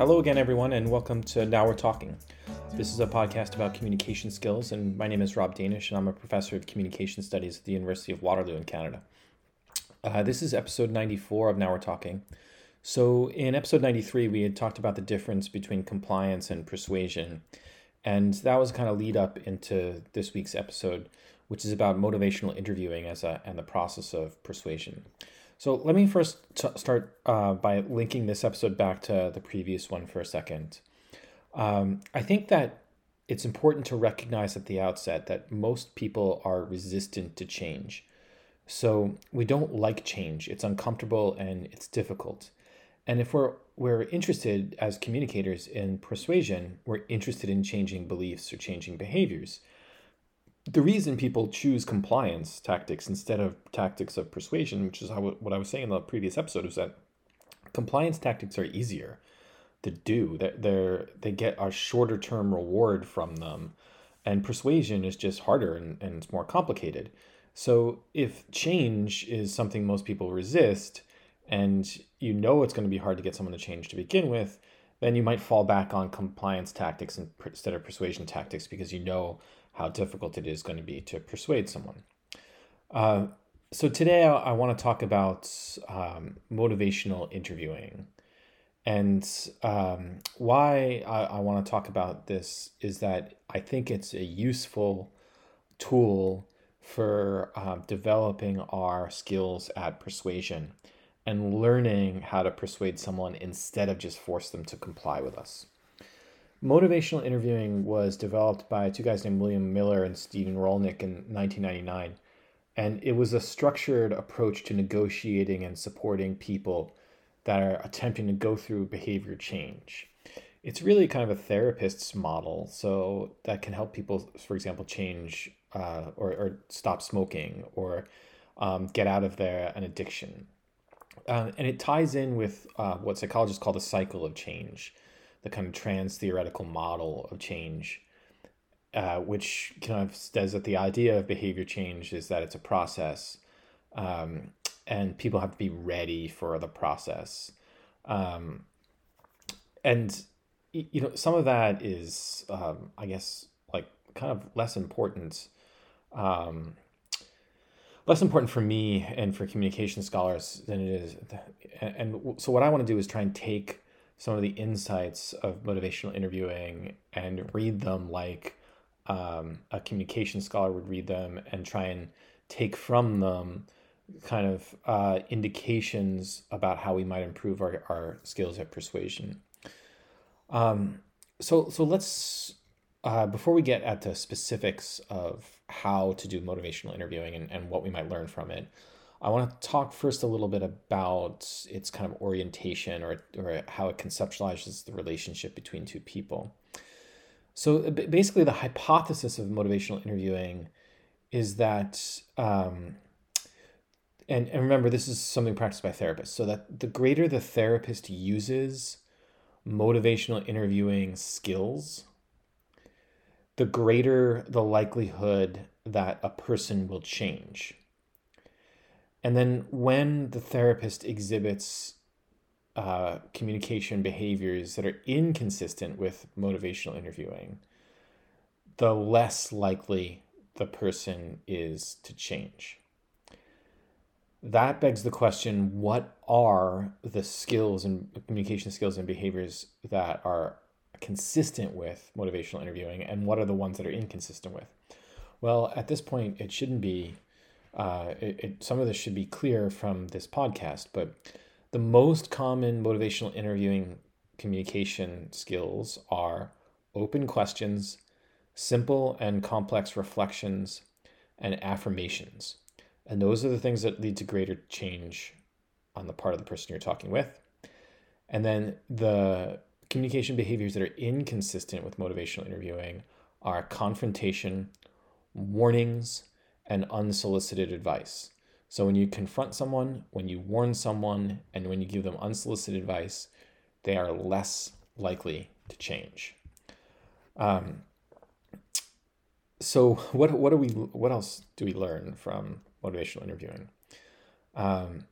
Hello again, everyone, and welcome to Now We're Talking. This is a podcast about communication skills, and my name is Rob Danisch, and I'm a professor of communication studies at the University of Waterloo in Canada. Uh, this is episode 94 of Now We're Talking. So, in episode 93, we had talked about the difference between compliance and persuasion, and that was kind of lead up into this week's episode, which is about motivational interviewing as a and the process of persuasion. So, let me first t- start uh, by linking this episode back to the previous one for a second. Um, I think that it's important to recognize at the outset that most people are resistant to change. So we don't like change. It's uncomfortable and it's difficult. And if we're we're interested as communicators in persuasion, we're interested in changing beliefs or changing behaviors. The reason people choose compliance tactics instead of tactics of persuasion, which is how, what I was saying in the previous episode, is that compliance tactics are easier to do. That they're they get a shorter term reward from them, and persuasion is just harder and, and it's more complicated. So if change is something most people resist, and you know it's going to be hard to get someone to change to begin with, then you might fall back on compliance tactics instead of persuasion tactics because you know how difficult it is going to be to persuade someone. Uh, so today I, I want to talk about um, motivational interviewing. And um, why I, I want to talk about this is that I think it's a useful tool for um, developing our skills at persuasion and learning how to persuade someone instead of just force them to comply with us. Motivational interviewing was developed by two guys named William Miller and Stephen Rollnick in 1999. And it was a structured approach to negotiating and supporting people that are attempting to go through behavior change. It's really kind of a therapist's model, so that can help people, for example, change uh, or, or stop smoking or um, get out of their an addiction. Uh, and it ties in with uh, what psychologists call the cycle of change, the kind of trans theoretical model of change, uh, which kind of says that the idea of behavior change is that it's a process um, and people have to be ready for the process. Um, and, you know, some of that is, um, I guess, like kind of less important um, less important for me and for communication scholars than it is. And so, what I want to do is try and take some of the insights of motivational interviewing and read them like um, a communication scholar would read them and try and take from them kind of uh, indications about how we might improve our, our skills at persuasion. Um, so, so let's uh, before we get at the specifics of how to do motivational interviewing and, and what we might learn from it, I want to talk first a little bit about its kind of orientation or, or how it conceptualizes the relationship between two people. So basically, the hypothesis of motivational interviewing is that, um, and, and remember, this is something practiced by therapists, so that the greater the therapist uses motivational interviewing skills, the greater the likelihood that a person will change. And then when the therapist exhibits uh, communication behaviors that are inconsistent with motivational interviewing, the less likely the person is to change. That begs the question what are the skills and communication skills and behaviors that are consistent with motivational interviewing and what are the ones that are inconsistent with? Well, at this point, it shouldn't be, uh, it, it, some of this should be clear from this podcast, but the most common motivational interviewing communication skills are open questions, simple and complex reflections, and affirmations. And those are the things that lead to greater change on the part of the person you're talking with. And then the communication behaviors that are inconsistent with motivational interviewing are confrontation, warnings, and unsolicited advice. So when you confront someone, when you warn someone, and when you give them unsolicited advice, they are less likely to change. Um, so what what do we what else do we learn from motivational interviewing? Um,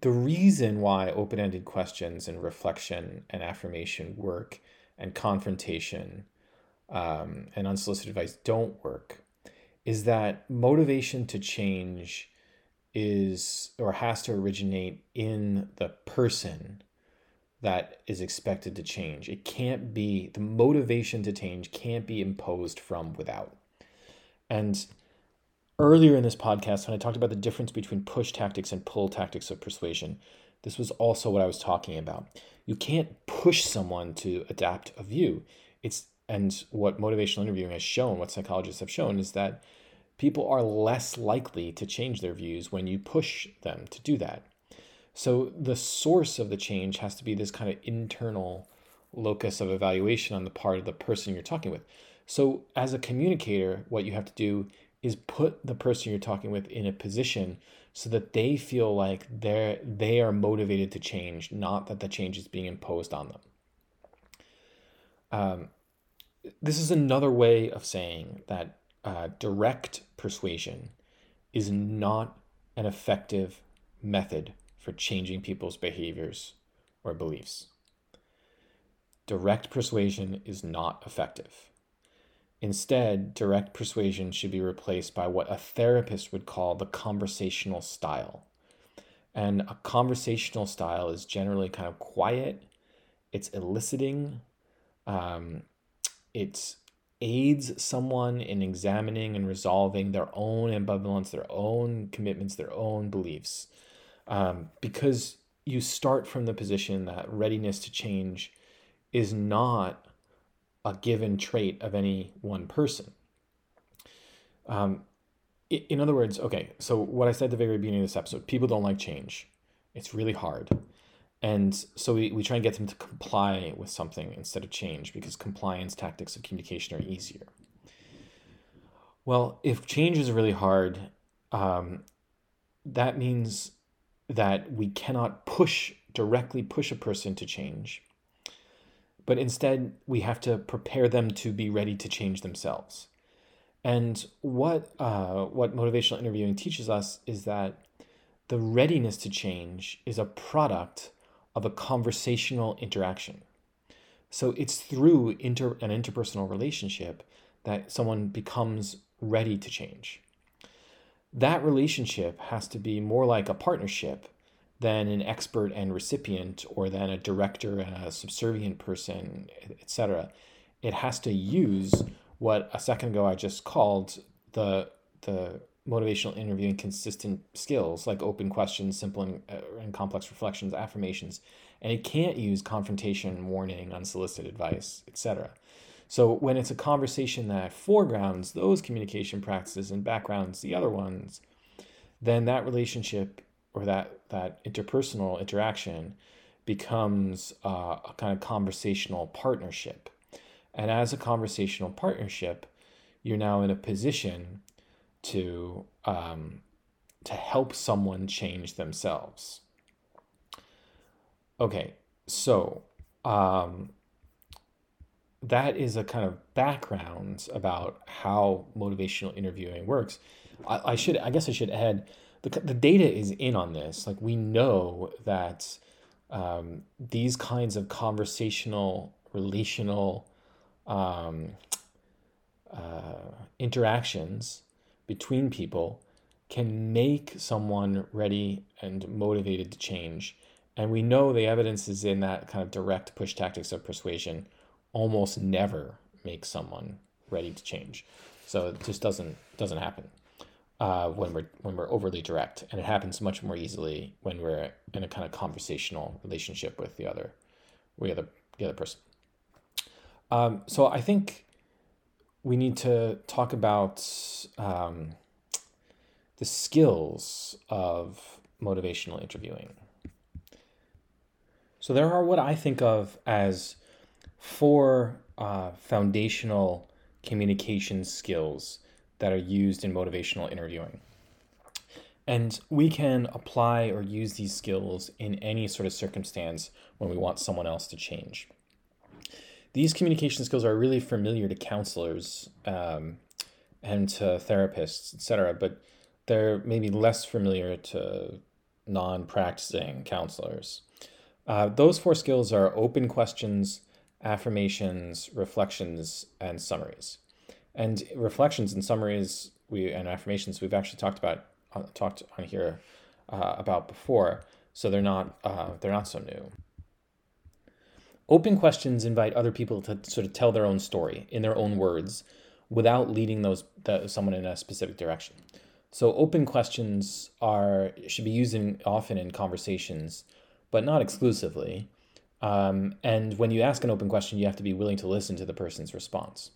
the reason why open-ended questions and reflection and affirmation work and confrontation um, and unsolicited advice don't work is that motivation to change is or has to originate in the person that is expected to change. It can't be, the motivation to change can't be imposed from without. And earlier in this podcast, when I talked about the difference between push tactics and pull tactics of persuasion, this was also what I was talking about. You can't push someone to adapt a view. It's and what motivational interviewing has shown, what psychologists have shown, is that people are less likely to change their views when you push them to do that. So the source of the change has to be this kind of internal locus of evaluation on the part of the person you're talking with. So as a communicator, what you have to do is put the person you're talking with in a position so that they feel like they're they are motivated to change, not that the change is being imposed on them. Um, this is another way of saying that uh, direct persuasion is not an effective method for changing people's behaviors or beliefs. Direct persuasion is not effective. Instead, direct persuasion should be replaced by what a therapist would call the conversational style. And a conversational style is generally kind of quiet, it's eliciting, um, it aids someone in examining and resolving their own ambivalence, their own commitments, their own beliefs um, because you start from the position that readiness to change is not a given trait of any one person. Um, in other words, okay, so what I said at the very beginning of this episode, people don't like change. It's really hard. And so we, we try and get them to comply with something instead of change because compliance tactics of communication are easier. Well, if change is really hard, um, that means that we cannot push directly push a person to change but instead we have to prepare them to be ready to change themselves and what uh, what motivational interviewing teaches us is that the readiness to change is a product of a conversational interaction. So it's through inter an interpersonal relationship that someone becomes ready to change. That relationship has to be more like a partnership than an expert and recipient or than a director and a subservient person etc it has to use what a second ago i just called the the motivational interviewing consistent skills like open questions simple and, uh, and complex reflections affirmations and it can't use confrontation warning unsolicited advice etc so when it's a conversation that foregrounds those communication practices and backgrounds the other ones, then that relationship or that that interpersonal interaction becomes uh, a kind of conversational partnership. And as a conversational partnership, you're now in a position to um, to help someone change themselves. Okay, so um, that is a kind of background about how motivational interviewing works. I, I should, I guess, I should add the the data is in on this. Like we know that um, these kinds of conversational, relational um, uh, interactions between people can make someone ready and motivated to change. And we know the evidence is in that kind of direct push tactics of persuasion almost never make someone ready to change. So it just doesn't doesn't happen uh, when we're when we're overly direct, and it happens much more easily when we're in a kind of conversational relationship with the other, with the other the other person. Um, so I think we need to talk about um, the skills of motivational interviewing. So there are what I think of as four uh, foundational communication skills that are used in motivational interviewing. And we can apply or use these skills in any sort of circumstance when we want someone else to change. These communication skills are really familiar to counselors um, and to therapists, etc., but they're maybe less familiar to non practicing counselors. Uh, those four skills are open questions, affirmations, reflections, and summaries. And reflections and summaries we and affirmations we've actually talked about uh, talked on here uh, about before, so they're not uh, they're not so new. Open questions invite other people to sort of tell their own story in their own words, without leading those the, someone in a specific direction. So open questions are should be used in, often in conversations, but not exclusively. Um, and when you ask an open question, you have to be willing to listen to the person's response.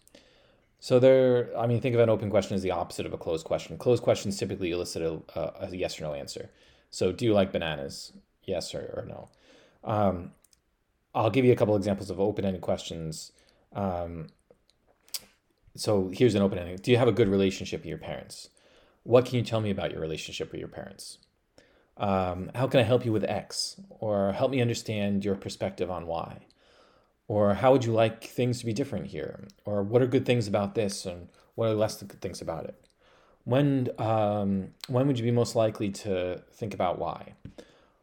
So there, I mean, think of an open question as the opposite of a closed question. Closed questions typically elicit a, a, yes or no answer. So, do you like bananas? Yes or, or no. Um, I'll give you a couple examples of open-ended questions. Um, so here's an open-ended. Do you have a good relationship with your parents? What can you tell me about your relationship with your parents? Um, how can I help you with X? Or help me understand your perspective on Y? Or how would you like things to be different here? Or what are good things about this and what are less good things about it? When, um, when would you be most likely to think about why?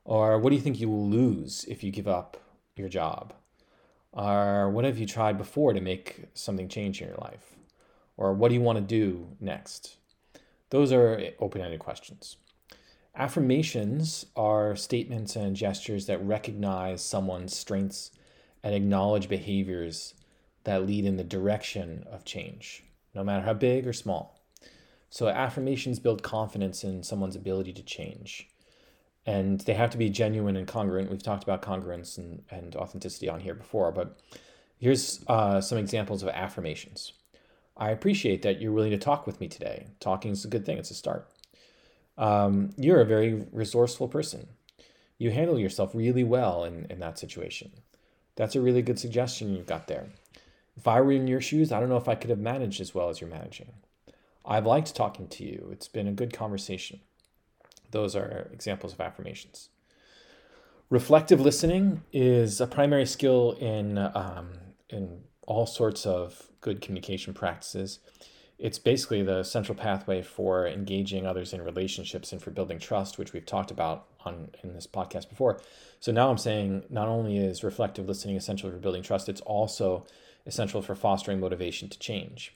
Or what do you think you will lose if you give up your job? Or what have you tried before to make something change in your life? Or what do you want to do next? Those are open ended questions. Affirmations are statements and gestures that recognize someone's strengths and acknowledge behaviors that lead in the direction of change, no matter how big or small. So, affirmations build confidence in someone's ability to change. And they have to be genuine and congruent. We've talked about congruence and, and authenticity on here before, but here's uh, some examples of affirmations. I appreciate that you're willing to talk with me today. Talking is a good thing, it's a start. Um, you're a very resourceful person. You handle yourself really well in, in that situation. That's a really good suggestion you've got there. If I were in your shoes, I don't know if I could have managed as well as you're managing. I've liked talking to you. It's been a good conversation. Those are examples of affirmations. Reflective listening is a primary skill in, um, in all sorts of good communication practices. It's basically the central pathway for engaging others in relationships and for building trust, which we've talked about on in this podcast before. So now I'm saying not only is reflective listening essential for building trust, it's also essential for fostering motivation to change.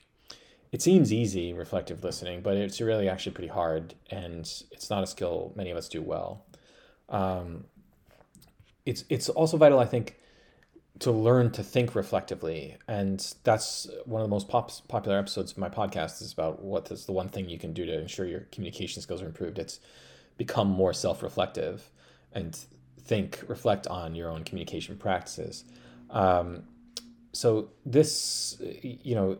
It seems easy, reflective listening, but it's really actually pretty hard, and it's not a skill many of us do well. Um, it's it's also vital, I think, to learn to think reflectively, and that's one of the most pop- popular episodes of my podcast is about what is the one thing you can do to ensure your communication skills are improved. It's become more self-reflective and think, reflect on your own communication practices. Um, so this, you know,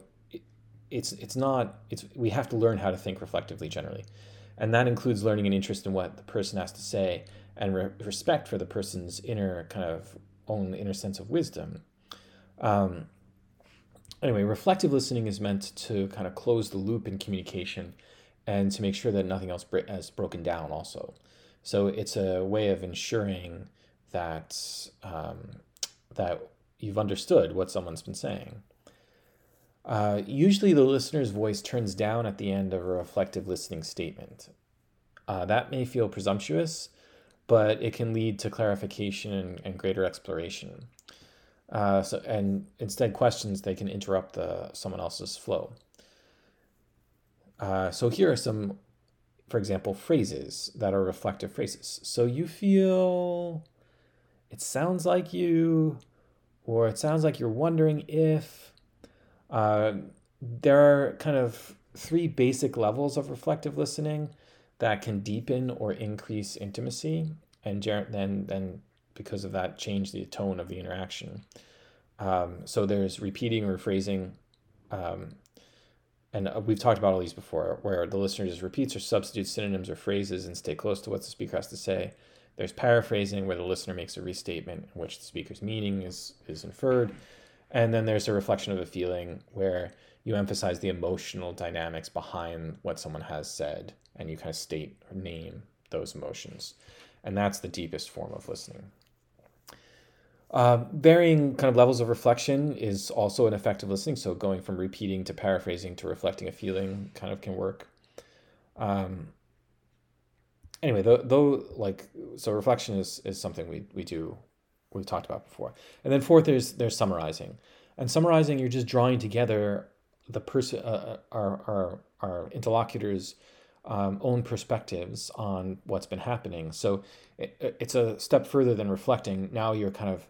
it's it's not it's we have to learn how to think reflectively generally, and that includes learning an interest in what the person has to say and re- respect for the person's inner kind of own inner sense of wisdom. Um, anyway, reflective listening is meant to kind of close the loop in communication and to make sure that nothing else has broken down also. So it's a way of ensuring that um, that you've understood what someone's been saying. Uh, usually, the listener's voice turns down at the end of a reflective listening statement. Uh, that may feel presumptuous, but it can lead to clarification and, and greater exploration. Uh, so, and instead, questions they can interrupt the someone else's flow. Uh, so here are some for example, phrases that are reflective phrases. So you feel it sounds like you, or it sounds like you're wondering if. Uh, there are kind of three basic levels of reflective listening that can deepen or increase intimacy, and then then because of that change the tone of the interaction. Um, so there's repeating rephrasing. Um, and uh, we've talked about all these before, where the listener just repeats or substitutes synonyms or phrases and stay close to what the speaker has to say. There's paraphrasing, where the listener makes a restatement in which the speaker's meaning is, is inferred. And then there's a reflection of a feeling, where you emphasize the emotional dynamics behind what someone has said and you kind of state or name those emotions. And that's the deepest form of listening. Uh, varying kind of levels of reflection is also an effective listening. So going from repeating to paraphrasing to reflecting a feeling kind of can work. Um, anyway, though, though, like so, reflection is is something we we do we've talked about before. And then fourth, there's there's summarizing, and summarizing you're just drawing together the person uh, our our our interlocutors um, own perspectives on what's been happening. So it, it's a step further than reflecting. Now you're kind of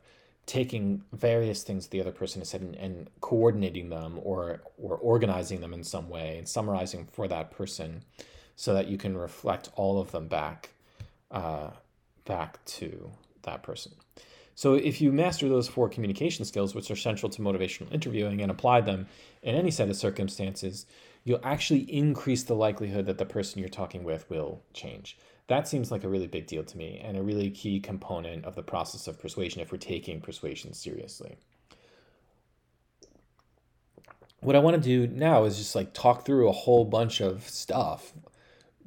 taking various things the other person has said and, and, coordinating them or or organizing them in some way and summarizing for that person so that you can reflect all of them back uh, back to that person. So if you master those four communication skills, which are central to motivational interviewing, and apply them in any set of circumstances, you'll actually increase the likelihood that the person you're talking with will change. That seems like a really big deal to me and a really key component of the process of persuasion if we're taking persuasion seriously. What I want to do now is just like talk through a whole bunch of stuff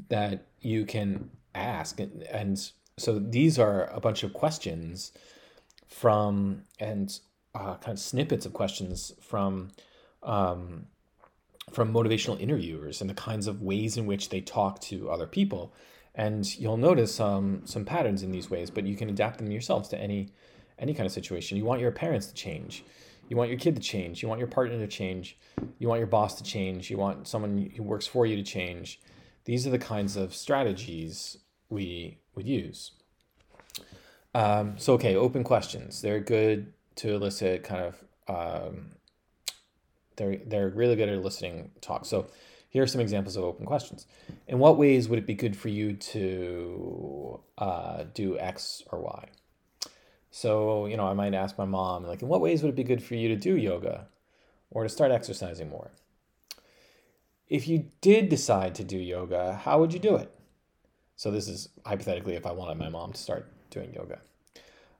that you can ask. And, and so these are a bunch of questions from, and uh, kind of snippets of questions from um, from motivational interviewers and the kinds of ways in which they talk to other people. And you'll notice um, some patterns in these ways, but you can adapt them yourselves to any any kind of situation. You want your parents to change. You want your kid to change. You want your partner to change. You want your boss to change. You want someone who works for you to change. These are the kinds of strategies we would use. Um, so, okay, open questions. They're good to elicit kind of um, they're they're really good at eliciting talk. So here are some examples of open questions. In what ways would it be good for you to uh, do X or Y? So you know, I might ask my mom, like, in what ways would it be good for you to do yoga, or to start exercising more? If you did decide to do yoga, how would you do it? So this is hypothetically if I wanted my mom to start doing yoga.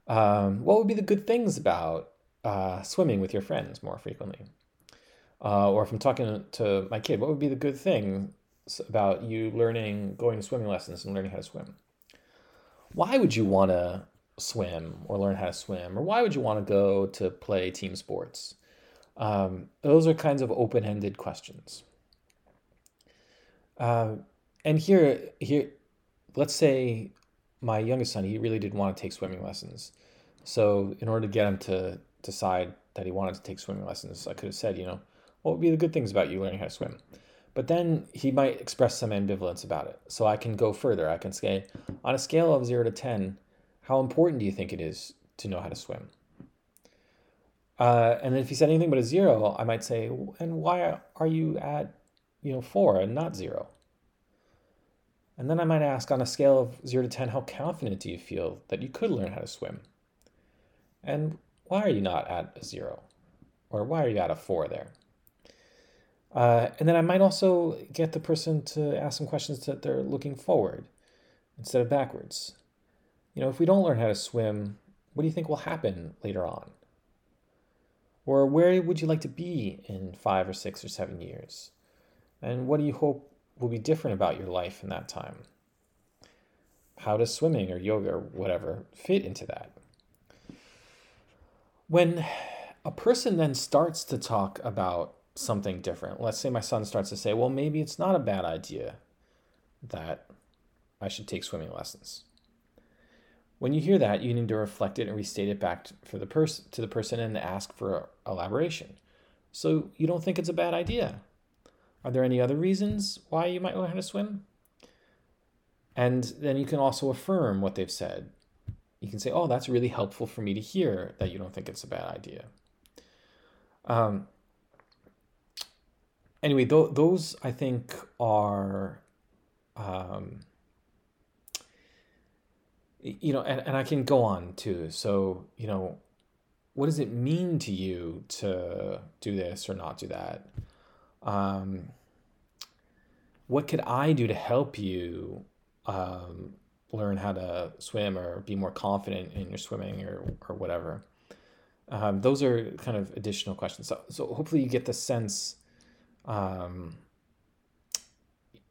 Um, what would be the good things about uh, swimming with your friends more frequently? Uh, or if I'm talking to my kid, what would be the good thing about you learning, going to swimming lessons and learning how to swim? Why would you want to swim or learn how to swim? Or why would you want to go to play team sports? Um, those are kinds of open ended questions. Uh, and here, here, let's say my youngest son, he really didn't want to take swimming lessons. So, in order to get him to decide that he wanted to take swimming lessons, I could have said, you know, what would be the good things about you learning how to swim? But then he might express some ambivalence about it. So I can go further. I can say, on a scale of zero to 10, how important do you think it is to know how to swim? Uh, and then if he said anything but a zero, I might say, and why are you at, you know, four and not zero? And then I might ask, on a scale of zero to 10, how confident do you feel that you could learn how to swim? And why are you not at a zero? Or why are you at a four there? Uh, and then I might also get the person to ask some questions that they're looking forward instead of backwards. You know, if we don't learn how to swim, what do you think will happen later on? Or where would you like to be in five or six or seven years? And what do you hope will be different about your life in that time? How does swimming or yoga or whatever fit into that? When a person then starts to talk about something different. Let's say my son starts to say, well, maybe it's not a bad idea that I should take swimming lessons. When you hear that, you need to reflect it and restate it back for the person to the person and ask for elaboration. So you don't think it's a bad idea. Are there any other reasons why you might learn how to swim? And then you can also affirm what they've said. You can say, "Oh, that's really helpful for me to hear that you don't think it's a bad idea." Um, anyway, th- those I think are, um, you know, and, and I can go on too. So, you know, what does it mean to you to do this or not do that? Um, what could I do to help you um, learn how to swim or be more confident in your swimming or, or whatever? Um, those are kind of additional questions. So, so hopefully you get the sense um,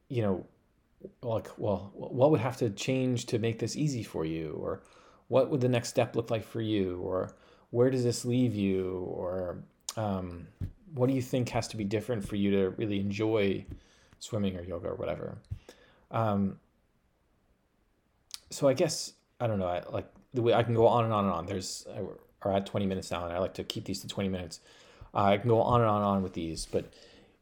you know, like, well, what would have to change to make this easy for you? Or what would the next step look like for you? Or where does this leave you? Or um, what do you think has to be different for you to really enjoy swimming or yoga or whatever? Um, so I guess, I don't know, I like the way I can go on and on and on. There's, are at 20 minutes now, and I like to keep these to 20 minutes. Uh, I can go on and on and on with these, but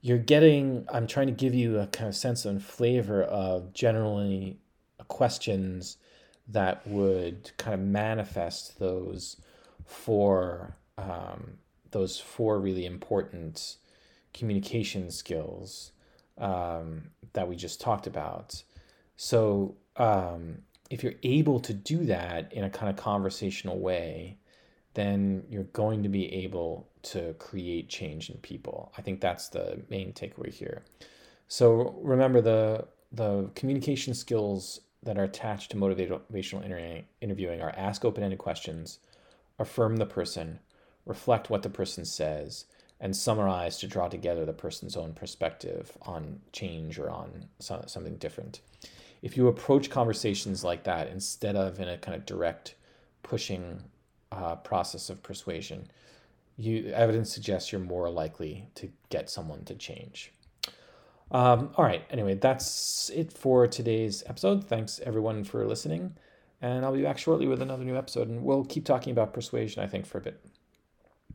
you're getting i'm trying to give you a kind of sense and flavor of generally questions that would kind of manifest those four um, those four really important communication skills um, that we just talked about so um, if you're able to do that in a kind of conversational way then you're going to be able to create change in people. I think that's the main takeaway here. So remember the the communication skills that are attached to motivational interviewing are ask open-ended questions, affirm the person, reflect what the person says, and summarize to draw together the person's own perspective on change or on something different. If you approach conversations like that instead of in a kind of direct pushing uh, process of persuasion, you evidence suggests you're more likely to get someone to change. Um, all right. Anyway, that's it for today's episode. Thanks everyone for listening, and I'll be back shortly with another new episode, and we'll keep talking about persuasion. I think for a bit.